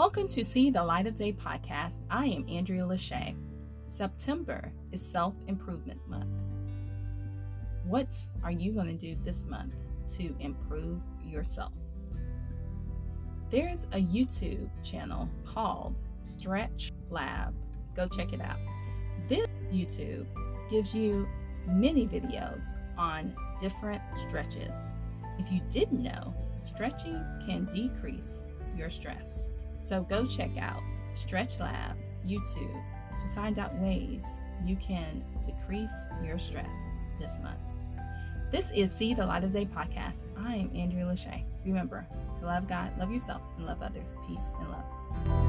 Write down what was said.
Welcome to See the Light of Day podcast. I am Andrea Lachey. September is Self Improvement Month. What are you going to do this month to improve yourself? There's a YouTube channel called Stretch Lab. Go check it out. This YouTube gives you many videos on different stretches. If you didn't know, stretching can decrease your stress. So go check out Stretch Lab YouTube to find out ways you can decrease your stress this month. This is See the Light of Day podcast. I am Andrea Lachey. Remember to love God, love yourself, and love others. Peace and love.